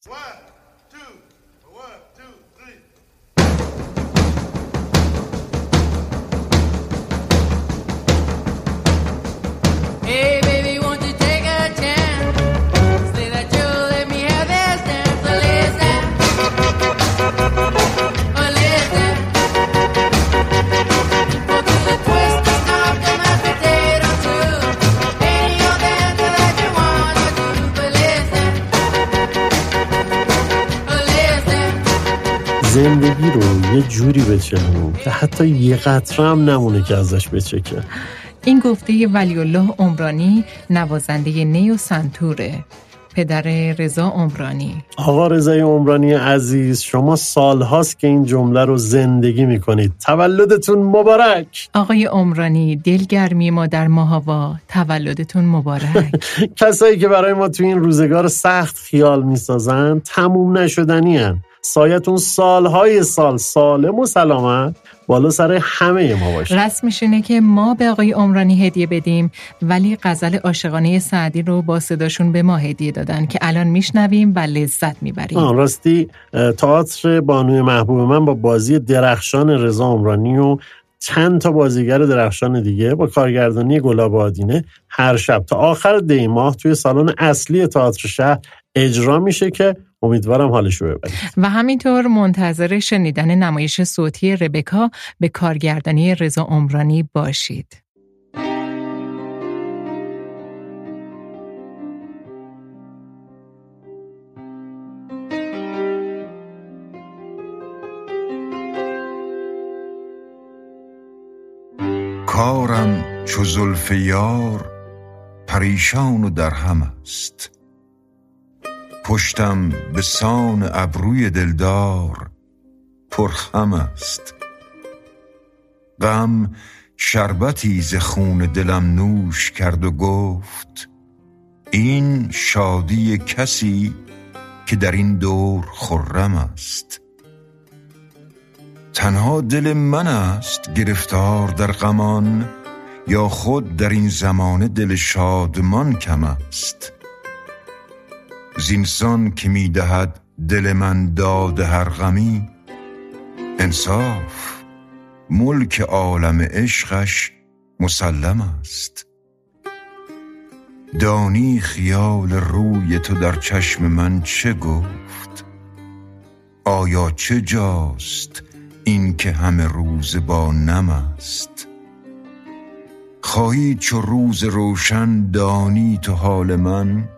زندگی رو یه جوری بچلونیم که حتی یه قطره هم نمونه که ازش بچکه این گفته ولی الله عمرانی نوازنده نیو سنتوره. پدر رضا عمرانی. آقا رضای عمرانی عزیز شما سالهاست که این جمله رو زندگی می‌کنید. تولدتون مبارک! آقای عمرانی دلگرمی ما در ماهوا تولدتون مبارک. کسایی که برای ما تو این روزگار سخت خیال می‌سازن تموم نشدنی هن. سایتون سالهای سال. سالم و سلامت. بالا سر همه ما باشه رسمش اینه که ما به آقای عمرانی هدیه بدیم ولی غزل عاشقانه سعدی رو با صداشون به ما هدیه دادن که الان میشنویم و لذت می‌بریم. راستی تئاتر بانوی محبوب من با بازی درخشان رضا عمرانی و چند تا بازیگر درخشان دیگه با کارگردانی گلاب آدینه هر شب. تا آخر دی ماه توی سالن اصلی تئاتر شهر اجرا میشه که امیدوارم حالش رو ببرید و همینطور منتظر شنیدن نمایش صوتی ربکا به کارگردانی رضا عمرانی باشید. کارم چو زلف یار پریشان و درهم است. پشتم به سان ابروی دلدار پرخم است. غم شربتی ز خون دلم نوش کرد و گفت این شادی کسی که در این دور خرم است. تنها دل من است گرفتار در غمان یا خود در این زمانه دل شادمان کم است. زینسان که می دهد دل من داد هر غمی انصاف ملک عالم عشقش مسلم است. دانی خیال روی تو در چشم من چه گفت؟ آیا چه جاست این که همه روز با نم است؟ خواهی چو روز روشن دانی تو حال من؟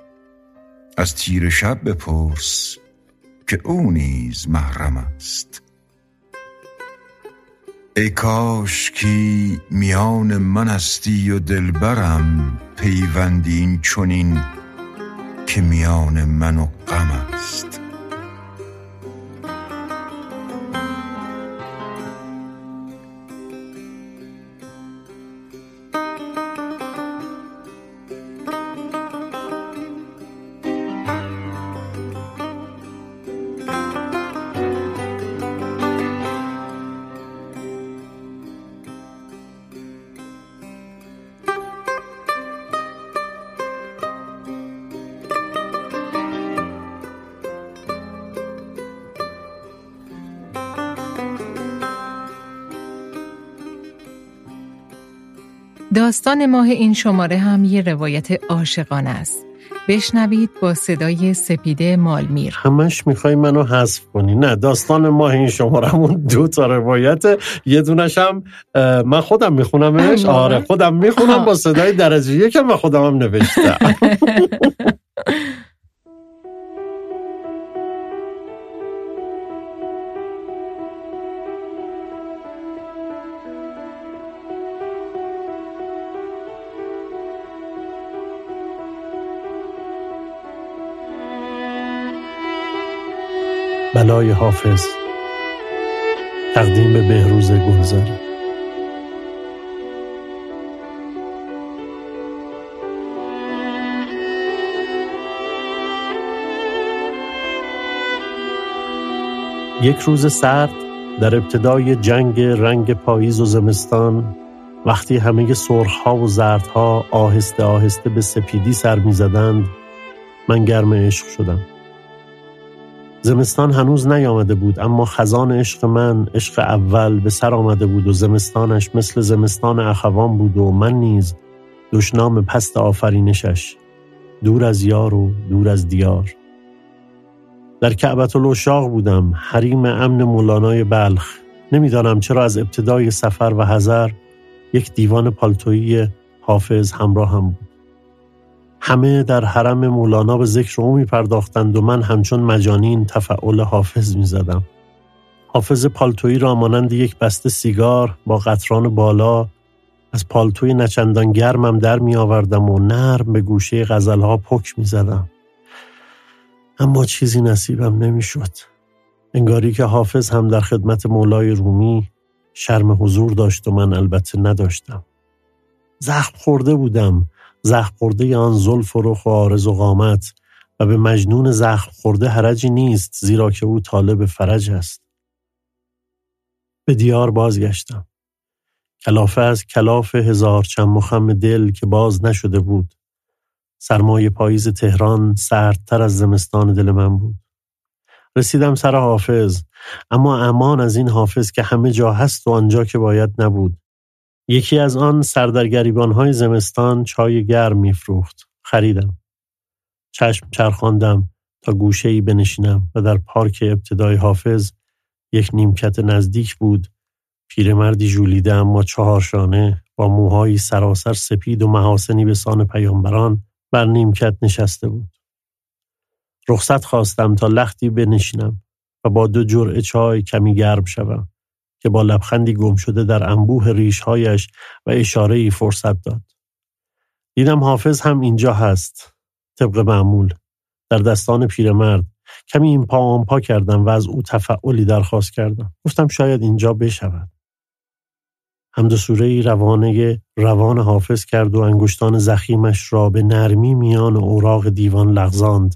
از تیر شب بپرس که او نیز محرم است. ای کاش کی میان من استی و دلبرم پیوندی این چنین که میان من و غم است. داستان ماه این شماره هم یه روایت عاشقانه است. بشنوید با صدای سپیده مالمیر. همش می‌خوای منو حذف کنی. نه داستان ماه این شمارمون دو تا روایت. یه دونش هم من خودم میخونمش. آره خودم می‌خونم با صدای درجه یکم و خودم هم نوشتم. بلای حافظ تقدیم به بهروز گلزاری یک روز سرد در ابتدای جنگ رنگ پاییز و زمستان وقتی همه سرخها و زردها آهسته آهسته به سپیدی سر می‌زدند من گرم عشق شدم. زمستان هنوز نیامده بود اما خزان عشق من عشق اول به سر آمده بود و زمستانش مثل زمستان اخوان بود و من نیز دشنام پست آفرینشش دور از یار و دور از دیار. در کعبت الاشاق بودم حریم امن مولانای بلخ. نمی‌دانم چرا از ابتدای سفر و هزر یک دیوان پالتویی حافظ همراه هم بود. همه در حرم مولانا به ذکر او می پرداختند و من همچون مجانین تفعول حافظ می زدم. حافظ پالتویی را مانند یک بسته سیگار با قطران بالا از پالتوی نچندان گرمم در می آوردم و نرم به گوشه غزلها پک می زدم. اما چیزی نصیبم نمی شد. انگاری که حافظ هم در خدمت مولای رومی شرم حضور داشت و من البته نداشتم. زخم خورده بودم زخم خورده آن زلف و رخ و آرز و قامت و به مجنون زخم خورده حرجی نیست زیرا که او طالب فرج است. به دیار بازگشتم. کلافه از کلاف هزار چند مخم دل که باز نشده بود. سرمای پاییز تهران سردتر از زمستان دل من بود. رسیدم سر حافظ اما امان از این حافظ که همه جا هست و آنجا که باید نبود. یکی از آن های زمستان چای گرم میفروخت. خریدم. چشم چرخاندم تا گوشه ای بنشینم و در پارک ابتدای حافظ یک نیمکت نزدیک بود پیرمردی ژولیده اما چهارشانه با موهایی سراسر سپید و محاسنی به سان پیامبران بر نیمکت نشسته بود. رخصت خواستم تا لختی بنشینم و با دو جرعه چای کمی گرم شوم که با لبخندی گم شده در انبوه ریشهایش و اشاره ای فرصت داد. دیدم حافظ هم اینجا هست. طبق معمول. در دستان پیرمرد. کمی این پا آن پا کردم و از او تفعلی درخواست کردم. گفتم شاید اینجا بشود. حمد سوره روانه روان حافظ کرد و انگشتان زخیمش را به نرمی میان اوراق دیوان لغزاند.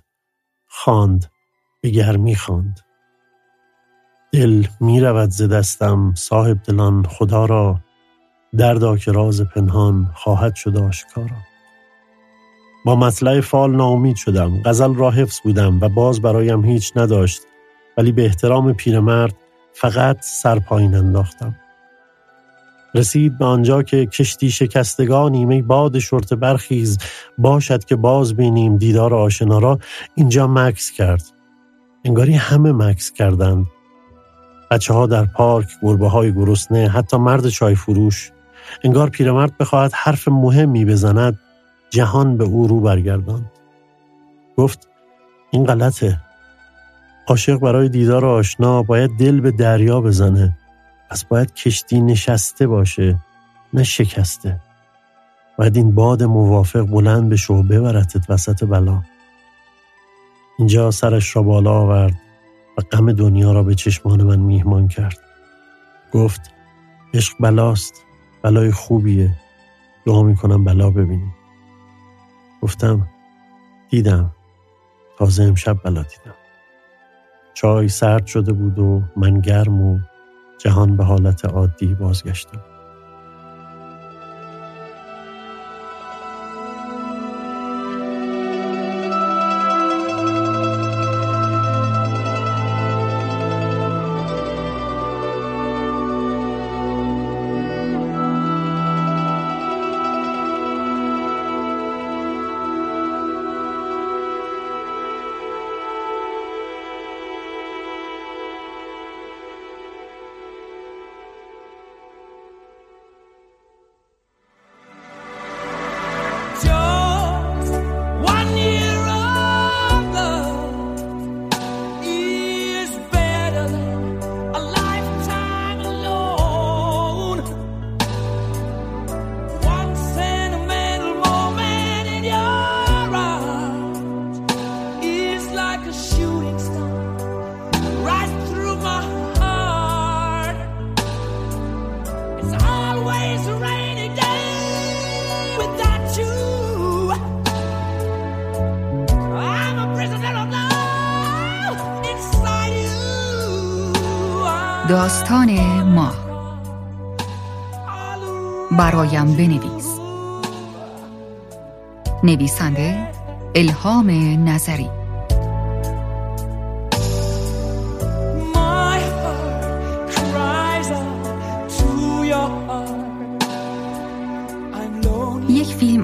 خواند. به گرمی خواند. دل می رود ز دستم صاحب دلان خدا را دردا که راز پنهان خواهد شد آشکارا. با مطلع فال ناامید شدم غزل را حفظ بودم و باز برایم هیچ نداشت ولی به احترام پیرمرد فقط سر پایین انداختم. رسید به آنجا که کشتی شکستگان می باد شرط برخیز باشد که باز بینیم دیدار آشنا را. اینجا مکس کرد. انگاری همه مکس کردند. بچه ها در پارک گربه های گرسنه حتی مرد چای فروش انگار پیرمرد بخواهد حرف مهمی بزند جهان به او رو برگرداند گفت این غلطه. عاشق برای دیدار آشنا باید دل به دریا بزنه. پس باید کشتی نشسته باشه نه شکسته. باید این باد موافق بلند به شو ببرتت وسط بلا. اینجا سرش را بالا آورد. و غم دنیا را به چشمان من میهمان کرد. گفت عشق بلاست بلای خوبیه. دعا می‌کنم بلا ببینیم گفتم دیدم. تازه امشب بلا دیدم. چای سرد شده بود و من گرم و جهان به حالت عادی بازگشتم.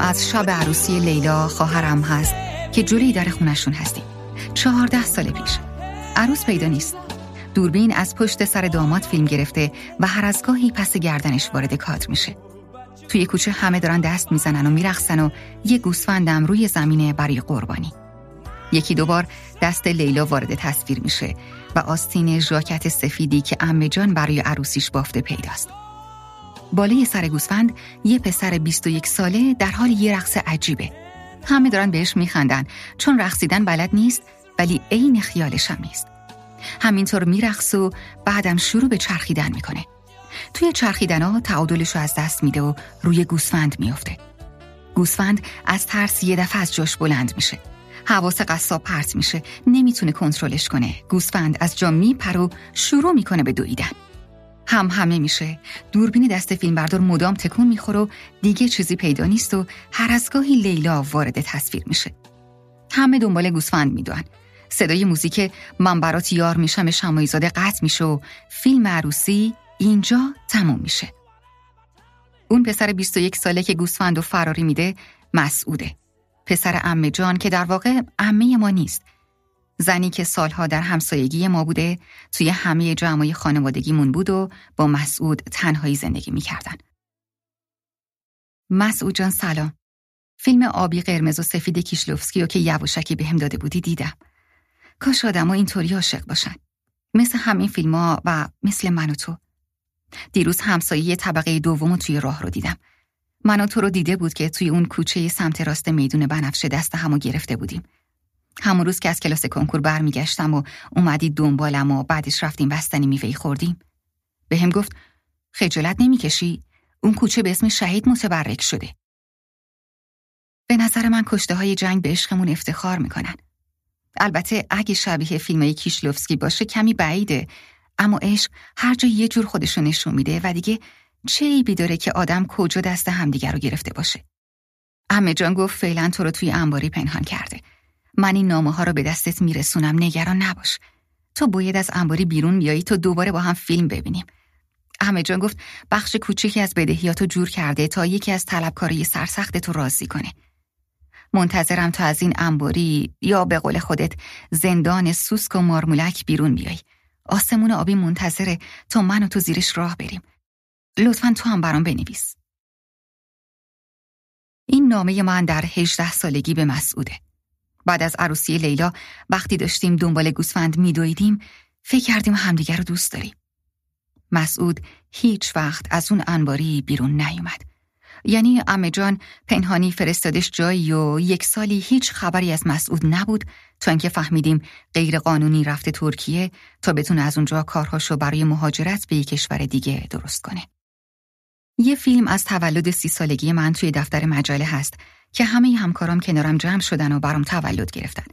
از شب عروسی لیلا خواهرم هست که جوری در خونشون هستیم چهارده سال پیش عروس پیدا نیست دوربین از پشت سر داماد فیلم گرفته و هر از گاهی پس گردنش وارد کادر میشه. توی کوچه همه دارن دست می‌زنن و میرخصن و یه گوسفندم روی زمینه برای قربانی. یکی دوبار دست لیلا وارد تصویر میشه و آستین ژاکت سفیدی که امه جان برای عروسیش بافته پیداست. بالای سر گوسفند یه پسر 21 ساله در حال یه رقص عجیبه. همه دارن بهش میخندن. چون رقصیدن بلد نیست ولی عین خیالش هم نیست. همینطور میرقص و بعدم شروع به چرخیدن می‌کنه. توی چرخیدن ها تعادلش رو از دست میده و روی گوسفند میافته. گوسفند از ترس یه دفعه از جاش بلند میشه. حواس قصاب پرت میشه. نمی‌تونه کنترلش کنه. گوسفند از جا میپر و شروع می‌کنه به دویدن. هم همه میشه دوربین دست فیلمبردار مدام تکون می‌خوره و دیگه چیزی پیدا نیست و هر از گاهی لیلا وارد تصویر میشه همه دنبال گوسفند می‌دونن صدای موزیک من برات یار میشم شمایزاده قطع میشه و فیلم عروسی اینجا تموم میشه. اون پسر 21 ساله که گوسفند و فراری میده مسعوده. پسر امه جان که در واقع امه ما نیست. زنی که سالها در همسایگی ما بوده توی همه جمعای خانوادگیمون بود و با مسعود تنهایی زندگی می‌کردن. مسعود جان سلام. فیلم آبی قرمز و سفید کیشلوفسکی و که یواشکی بهم داده بودی دیدم. کاش آدم ها اینطوری عاشق باشن. مثل همین فیلم ها و مثل من و تو. دیروز همسایه طبقه دوم توی راه رو دیدم. من و تو رو دیده بود که توی اون کوچه سمت راست میدون بنفشه دست همو گرفته بودیم. همون روز که از کلاس کنکور برمیگشتم و اومدی دنبالم و بعدش رفتیم بستنی میوهی خوردیم. به هم گفت خجالت نمی‌کشی؟ اون کوچه به اسم شهید متبرک شده. به نظر من کشته های جنگ به عشقمون افتخار می‌کنن. البته اگه شبیه فیلم کیشلوفسکی باشه کمی بعیده اما عشق هر جا یه جور خودشو نشون میده و دیگه چه ایبی داره که آدم کجا دست همدیگر رو گرفته باشه. امه جان گفت فعلا تو رو توی انباری پنهان کرده. من این نامه ها رو به دستت میرسونم نگران نباش. تو باید از انباری بیرون بیایی تو دوباره با هم فیلم ببینیم. همه جان گفت بخش کوچیکی از بدهیاتو جور کرده تا یکی از طلبکاری سرسخت تو راضی کنه. منتظرم تا از این انباری یا به قول خودت زندان سوسک و مارمولک بیرون بیای. آسمون آبی منتظره تا من و تو زیرش راه بریم. لطفا تو هم برام بنویس. این نامه من در 18 سالگی به مسعوده. بعد از عروسی لیلا وقتی داشتیم دنبال گوسفند میدویدیم فکر کردیم همدیگر رو دوست داریم. مسعود هیچ وقت از اون انباری بیرون نیومد. یعنی امه جان پنهانی فرستادش جایی و یک سالی هیچ خبری از مسعود نبود تا اینکه فهمیدیم غیر قانونی رفته ترکیه تا بتونه از اونجا کارهاشو برای مهاجرت به یک کشور دیگه درست کنه. یه فیلم از تولد سی سالگی من توی دفتر مجله هست که همه همکارام کنارم جمع شدن و برام تولد گرفتن.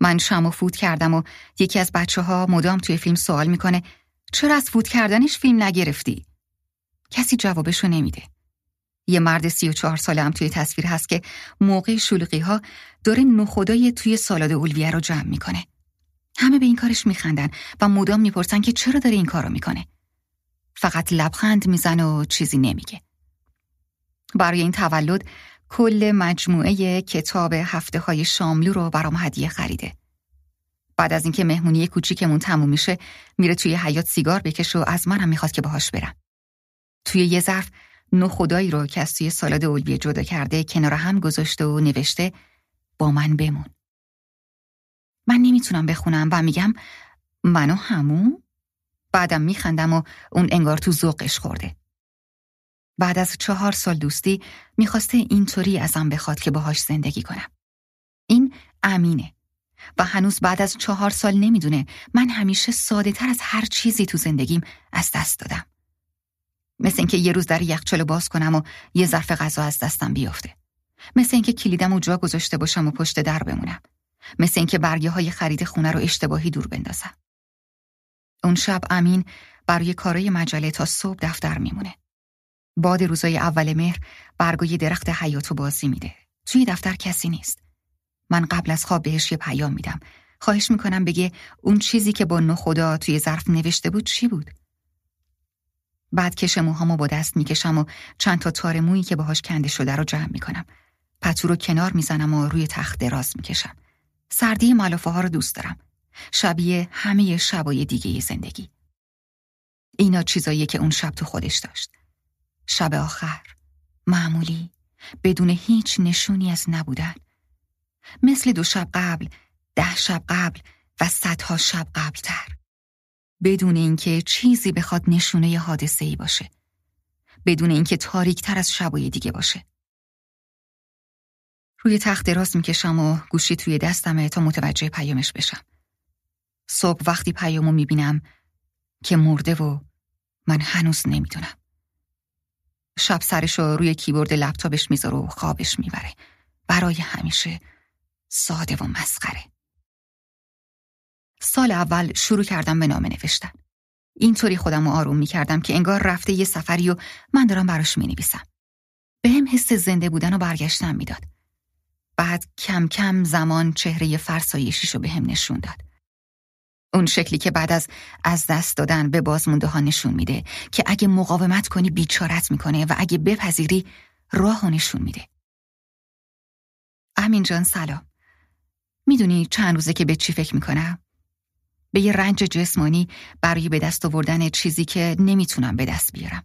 من شم و فوت کردم و یکی از بچه ها مدام توی فیلم سوال می‌کنه چرا از فوت کردنش فیلم نگرفتی؟ کسی جوابشو نمیده. یه مرد سی و چهار ساله هم توی تصویر هست که موقع شلوغی ها داره نخدای توی سالاد اولویه رو جمع می‌کنه. همه به این کارش میخندن و مدام می‌پرسن که چرا داره این کارو می‌کنه. فقط لبخند می‌زنه و چیزی نمیگه. برای این تولد کل مجموعه کتاب هفته های شاملو رو برام هدیه خریده. بعد از اینکه مهمونی کوچیکمون تموم میشه میره توی حیات سیگار بکشه و از منم می‌خواد که باهاش برم. توی یه ظرف نو خدایی رو که از توی سالاد اولویه جدا کرده کنار هم گذاشته و نوشته با من بمون. من نمی‌تونم بخونم و میگم منو همون؟ بعدم میخندم و اون انگار تو ذوقش خورده. بعد از چهار سال دوستی می‌خواسته اینطوری ازم بخواد که باهاش زندگی کنم. این امینه و هنوز بعد از چهار سال نمی‌دونه من همیشه ساده تر از هر چیزی تو زندگیم از دست دادم. مثل اینکه یه روز در یخچال باز کنم و یه ظرف غذا از دستم بیفته. مثل اینکه کلیدم و جا گذاشته باشم و پشت در بمونم. مثل اینکه برگه های خرید خونه رو اشتباهی دور بندازم. اون شب امین برای کارای مجله تا صبح دفتر میمونه. باد روزای اول مهر برگوی درخت حیاتو بازی میده. توی دفتر کسی نیست. من قبل از خواب بهش یه پیام میدم. خواهش می‌کنم بگه اون چیزی که با نو خدا توی ظرف نوشته بود چی بود؟ بعد کش موهامو با دست می‌کشم و چند تا تار مویی که باهاش کنده شده رو جمع می‌کنم. پتو رو کنار می‌زنم و روی تخت دراز می‌کشم. سردی ملافه ها رو دوست دارم. شبیه همه شبای دیگه زندگی. اینا چیزایی که اون شب تو خودش داشت. شب آخر. معمولی. بدون هیچ نشونی از نبودن. مثل دو شب قبل، ده شب قبل و صدها شب قبلتر. بدون اینکه چیزی بخواد نشونه حادثه ای باشه. بدون اینکه تاریک تر از شبای دیگه باشه. روی تخت دراز می‌کشم و گوشی توی دستمه تا متوجه پیامش بشم. صبح وقتی پیامو می‌بینم که مرده و من هنوز نمی‌دونم. شب سرشو روی کیبورد لپتاپش می‌ذاره و خوابش می‌بره. برای همیشه ساده و مسخره. سال اول شروع کردم به نامه نوشتن. اینطوری خودم رو آروم می کردم که انگار رفته یه سفری و من دارم براش می نویسم. به هم حس زنده بودن و برگشتن می‌داد. بعد کم کم زمان چهره فرسایشیشو به هم نشون داد. اون شکلی که بعد از از دست دادن به بازمونده ها نشون میده که اگه مقاومت کنی بیچارت می‌کنه و اگه بپذیری راه نشون میده. امین جان سلام. می‌دونی چند روزه که به چی فکر می‌کنم؟ به یه رنج جسمانی برای به دست آوردن چیزی که نمی‌تونم به دست بیارم.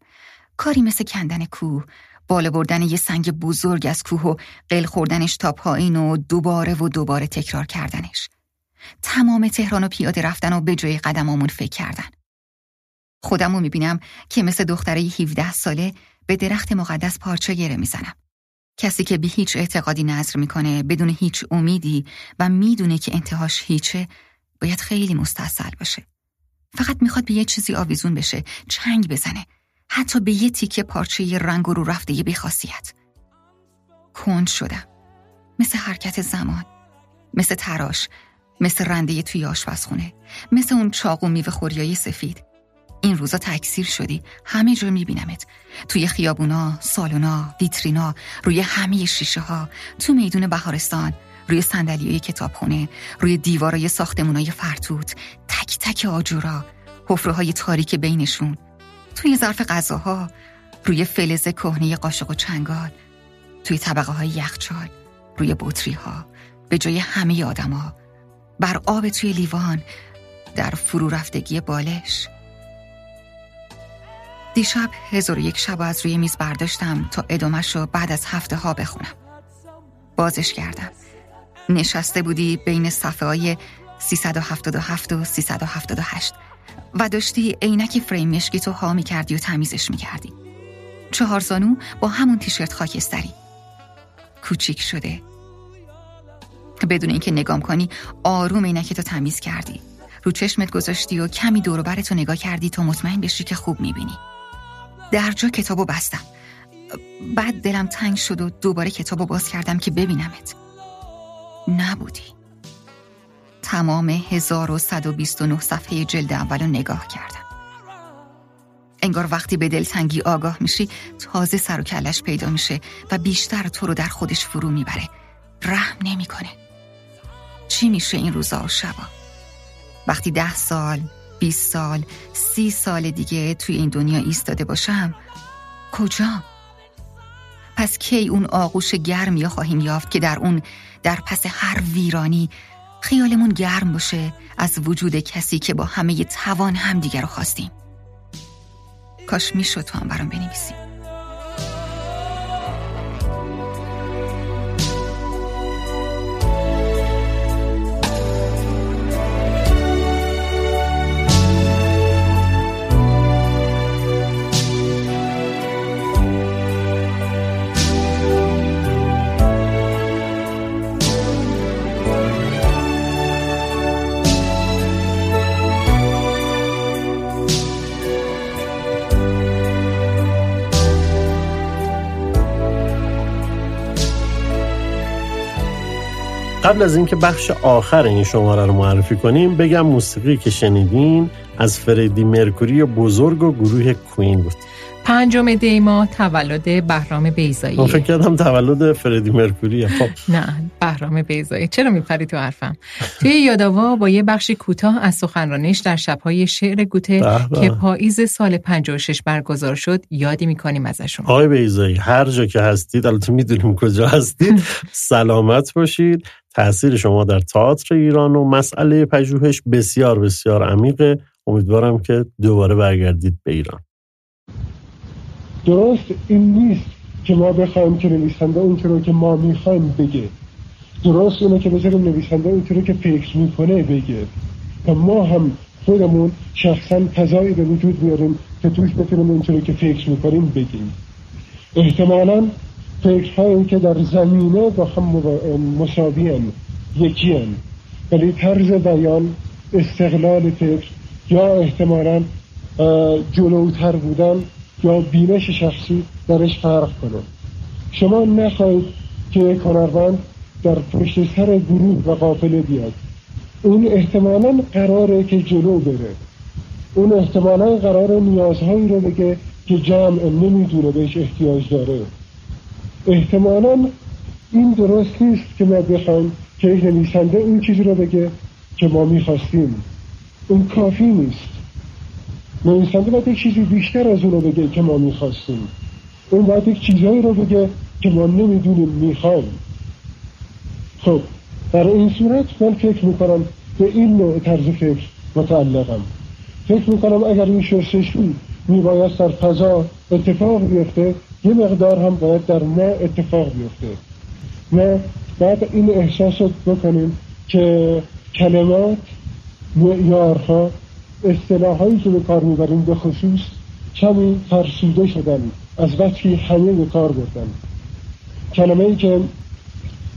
کاری مثل کندن کوه، بالا بردن یه سنگ بزرگ از کوه و قل خوردنش تا پایین و دوباره و دوباره تکرار کردنش. تمام تهران و پیاده رفتن و به جای قدمامون فکر کردن. خودم می‌بینم که مثل دختره 17 ساله به درخت مقدس پارچه گره می‌زنم. کسی که به هیچ اعتقادی نظر می‌کنه بدون هیچ امیدی و می‌دونه که انتهاش هیچه باید خیلی مستصل باشه. فقط می‌خواد به یه چیزی آویزون بشه، چنگ بزنه، حتی به یه تیکه پارچه رنگ رو رفته یه بیخاصیت. کند شدم. مثل حرکت زمان. مثل تراش. مثل رنده توی آشپزخونه. مثل اون چاقو میوه خوریای سفید. این روزا تکثیر شدی همه جور میبینمت توی خیابونا، سالونا، ویترینا روی همه شیشه ها تو میدون بهارستان روی صندلیای کتابخونه روی دیوارای ساختمونای فرتوت تک تک آجورا حفره های تاریک بینشون توی ظرف غذاها روی فلز کهنه قاشق و چنگال توی طبقه های یخچال روی بطری ها به جای همه آدما بر آب توی لیوان در فرو رفتگی بالش. دیشب هزار یک شب از روی میز برداشتم تا ادامش رو بعد از هفته ها بخونم. بازش کردم. نشسته بودی بین صفحه های 377 و 378 و داشتی عینک فریم مشکی تو ها می کردی و تمیزش می کردی چهار زانو با همون تیشرت خاکستری. کوچیک شده. بدون اینکه نگام کنی آروم عینک تو تمیز کردی. رو چشمت گذاشتی و کمی دور برتو نگاه کردی تا مطمئن بشی که خوب می‌بینی. در جا کتابو بستم. بعد دلم تنگ شد و دوباره کتابو باز کردم که ببینمت. نبودی. تمام 1129 صفحه جلد اول رو نگاه کردم. انگار وقتی به دلتنگی آگاه میشی تازه سر و کلش پیدا میشه و بیشتر تو رو در خودش فرو می‌بره. رحم نمی‌کنه. چی میشه این روزا و شبا؟ وقتی ده سال 20 سال سی سال دیگه توی این دنیا ایستاده باشم کجا؟ پس کی اون آغوش گرم یا خواهیم یافت که در اون در پس هر ویرانی خیالمون گرم باشه از وجود کسی که با همه توان همدیگه رو خواستیم؟ کاش می‌شد تو هم برام بنویسیم قبل از اینکه بخش آخر این شماره رو معرفی کنیم بگم موسیقی که شنیدین از فردی مرکوری بزرگ و گروه کوین بود. پنجم دیما تولد بهرام بیزایی من فکر کردم تولد فردی مرکوری. خب. نه بهرام بیزایی چرا میپری تو حرفم؟ توی یاداوا با یه بخشی کوتاه از سخنرانیش در شبهای شعر گوته که پاییز سال 56 برگزار شد یادی می‌کنیم ازشون. آقای بیزایی هر جا که هستید البته می‌دونیم کجا هستید سلامت باشید. تاثیر شما در تئاتر ایران و مسئله پژوهش بسیار بسیار عمیقه. امیدوارم که دوباره برگردید به ایران. درست این نیست که ما بخوایم که نویسنده اون رو که ما می‌خوایم بگه. درست اینه که بذاریم نویسنده اون رو که فکر می‌کنه بگه. و ما هم خودمون شخصا فضایی به وجود میاریم که توش بتونیم اون رو که فکر می‌کنیم بگیم. احتمالا فکرهایی که در زمینه با هم مساوی یکی ولی طرز بیان استقلال فکر یا احتمالا جلوتر بودن یا بینش شخصی درش فرق کنه. شما نخواهید که کنروند در پشت سر گروه و قافله بیاد. اون احتمالا قراره که جلو بره. اون احتمالا قرار نیازهایی رو بگه که جمع نمی‌دونه بهش احتیاج داره. احتمالا این درست نیست که ما بخوایم که نویسنده اون چیزی رو بگه که ما می‌خواستیم. اون کافی نیست. نویسنده باید یک چیزی بیشتر از اون رو بگه که ما می‌خواستیم. اون باید یک چیزهایی رو بگه که ما نمی‌دونیم می‌خوایم. خب در این صورت من فکر می‌کنم به این نوع طرز فکر متعلقم. فکر می‌کنم اگر این شستشوی میباید در فضا اتفاق بیفته یه مقدار هم باید در ما اتفاق بیفته. ما بعد این احساس بکنیم که کلمات معیارها اصطلاحایی که به کار می‌بریم به خصوص کمی فرسوده شدن از وقتی همه به کار بردن. کلمه ای که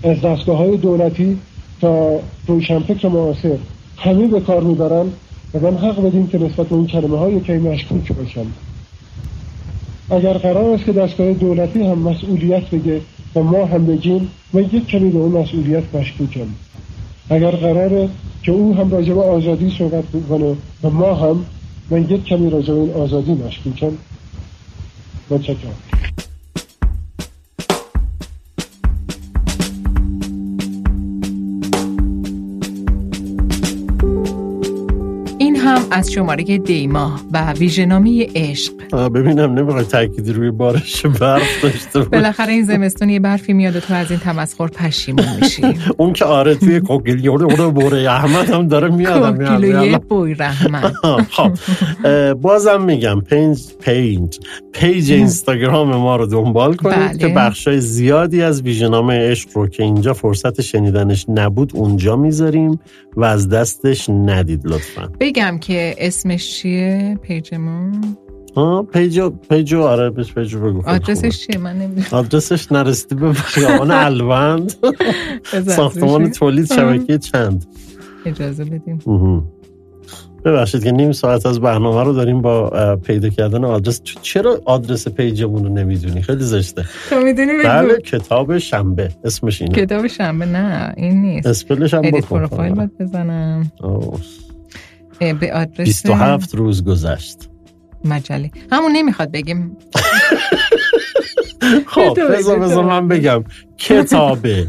از دستگاه های دولتی تا روشنفکر معاصر همه به کار می‌برن و من حق بدیم که نسبت به اون کلمه های که مشکوک باشن. اگر قرار است که دستگاه دولتی هم مسئولیت بگه و ما هم بگیم من یک کمی به اون مسئولیت مشکوکم اگر قراره که او هم راجع به آزادی صحبت بکنه و ما هم من یک کمی راجع به این آزادی مشکوکم. متشکرم. از شماره دیما و ویژنامی عشق. ببینم نمی‌خوای تاکیدی روی بارش برف داشته بالاخره این زمستون یه برفی میاد و تو از این تمسخر پشیمون میشی. اون که آره توی کوکیلیو رو بوره احمد هم داره میاد کوکیلیو بوی رحمت خب. بازم میگم page page page اینستاگرام ما رو دنبال کنید بله. که بخشای زیادی از ویژنامه عشق رو که اینجا فرصت شنیدنش نبود اونجا می‌ذاریم و از دستش ندید لطفا. بگم که اسمش چیه؟ page مون آه page و page و آره بهش page و بگو. آدرسش چیه؟ من نمی‌دونم. آدرسش نرسیدی به خیابان الوند. ساختمان تولید شبکه چند؟ اجازه بدیم ببخشید که نیم ساعت از برنامه رو داریم با پیدا کردن آدرس. چرا آدرس پیجمون رو نمی‌دونی؟ خیلی زشته. تو می‌دونی بگو. بله کتاب شنبه. اسمش اینه. کتاب شنبه؟ نه این نیست. اسپلش هم بکن. پروفایل باید بزنم. به آدرس 27 روز گذشت. مجله. همون نمی‌خواد بگیم. خب بذار بذار من بگم. کتابه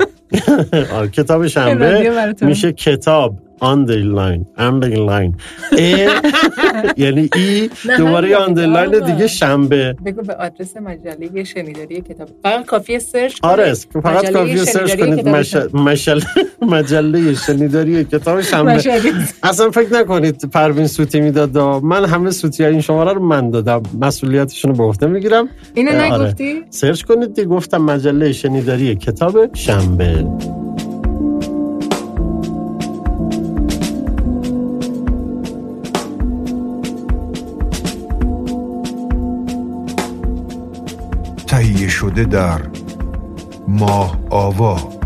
کتاب. شنبه میشه کتاب. آندرلاین آندرلاین ای یعنی ای دوباره آندرلاین دیگه شنبه. بگو به آدرس مجله شنیداری کتاب. فقط کافیه سرچ آره فقط کافیه سرچ کنید. مشل... مجله شنیداری کتاب شنبه. اصلا فکر نکنید پروین سوتی می‌داد من همه سوتی این شماره رو من دادم. مسئولیتشون رو به عهده می‌گیرم. اینو آره. نگفتی؟ سرچ کنید گفتم مجله شنیداری کتاب شنبه. شده در ماه آوا.